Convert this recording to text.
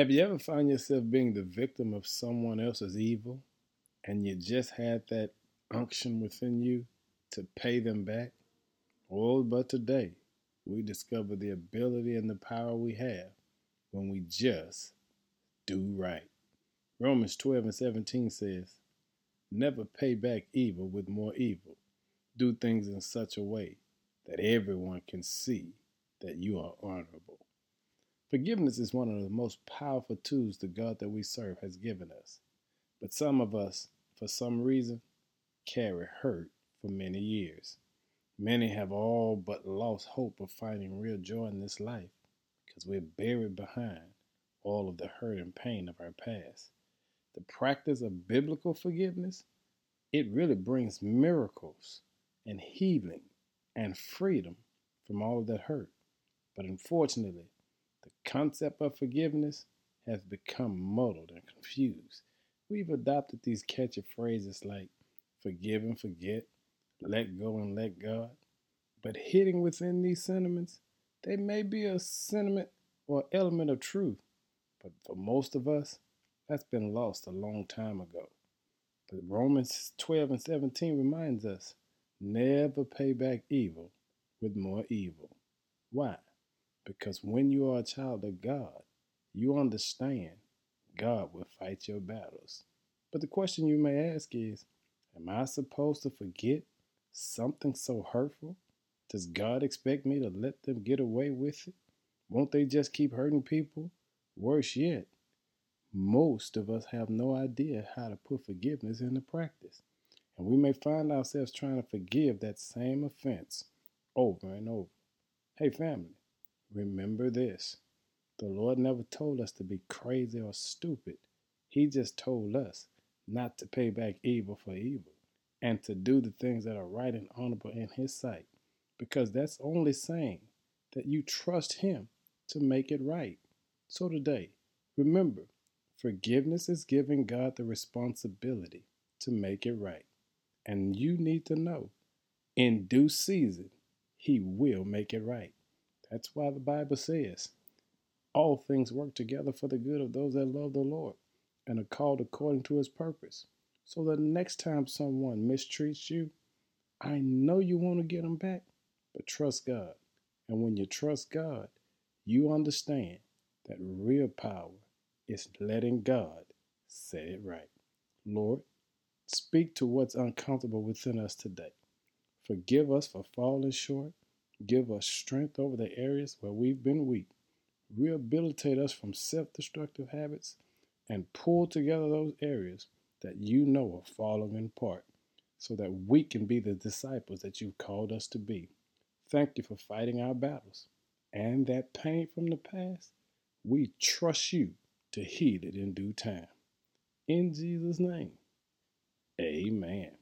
Have you ever found yourself being the victim of someone else's evil and you just had that unction within you to pay them back? Well, but today we discover the ability and the power we have when we just do right. Romans 12 and 17 says, Never pay back evil with more evil. Do things in such a way that everyone can see that you are honorable. Forgiveness is one of the most powerful tools the God that we serve has given us. But some of us, for some reason, carry hurt for many years. Many have all but lost hope of finding real joy in this life because we're buried behind all of the hurt and pain of our past. The practice of biblical forgiveness, it really brings miracles and healing and freedom from all of that hurt. But unfortunately, the concept of forgiveness has become muddled and confused. We've adopted these catchy phrases like forgive and forget, let go and let God. But hidden within these sentiments, they may be a sentiment or element of truth. But for most of us, that's been lost a long time ago. But Romans 12 and 17 reminds us never pay back evil with more evil. Why? Because when you are a child of God, you understand God will fight your battles. But the question you may ask is Am I supposed to forget something so hurtful? Does God expect me to let them get away with it? Won't they just keep hurting people? Worse yet, most of us have no idea how to put forgiveness into practice. And we may find ourselves trying to forgive that same offense over and over. Hey, family, Remember this the Lord never told us to be crazy or stupid. He just told us not to pay back evil for evil and to do the things that are right and honorable in His sight, because that's only saying that you trust Him to make it right. So today, remember, forgiveness is giving God the responsibility to make it right. And you need to know in due season, He will make it right. That's why the Bible says all things work together for the good of those that love the Lord and are called according to his purpose. So the next time someone mistreats you, I know you want to get them back, but trust God. And when you trust God, you understand that real power is letting God set it right. Lord, speak to what's uncomfortable within us today. Forgive us for falling short Give us strength over the areas where we've been weak. Rehabilitate us from self destructive habits and pull together those areas that you know are falling apart so that we can be the disciples that you've called us to be. Thank you for fighting our battles. And that pain from the past, we trust you to heal it in due time. In Jesus' name, amen.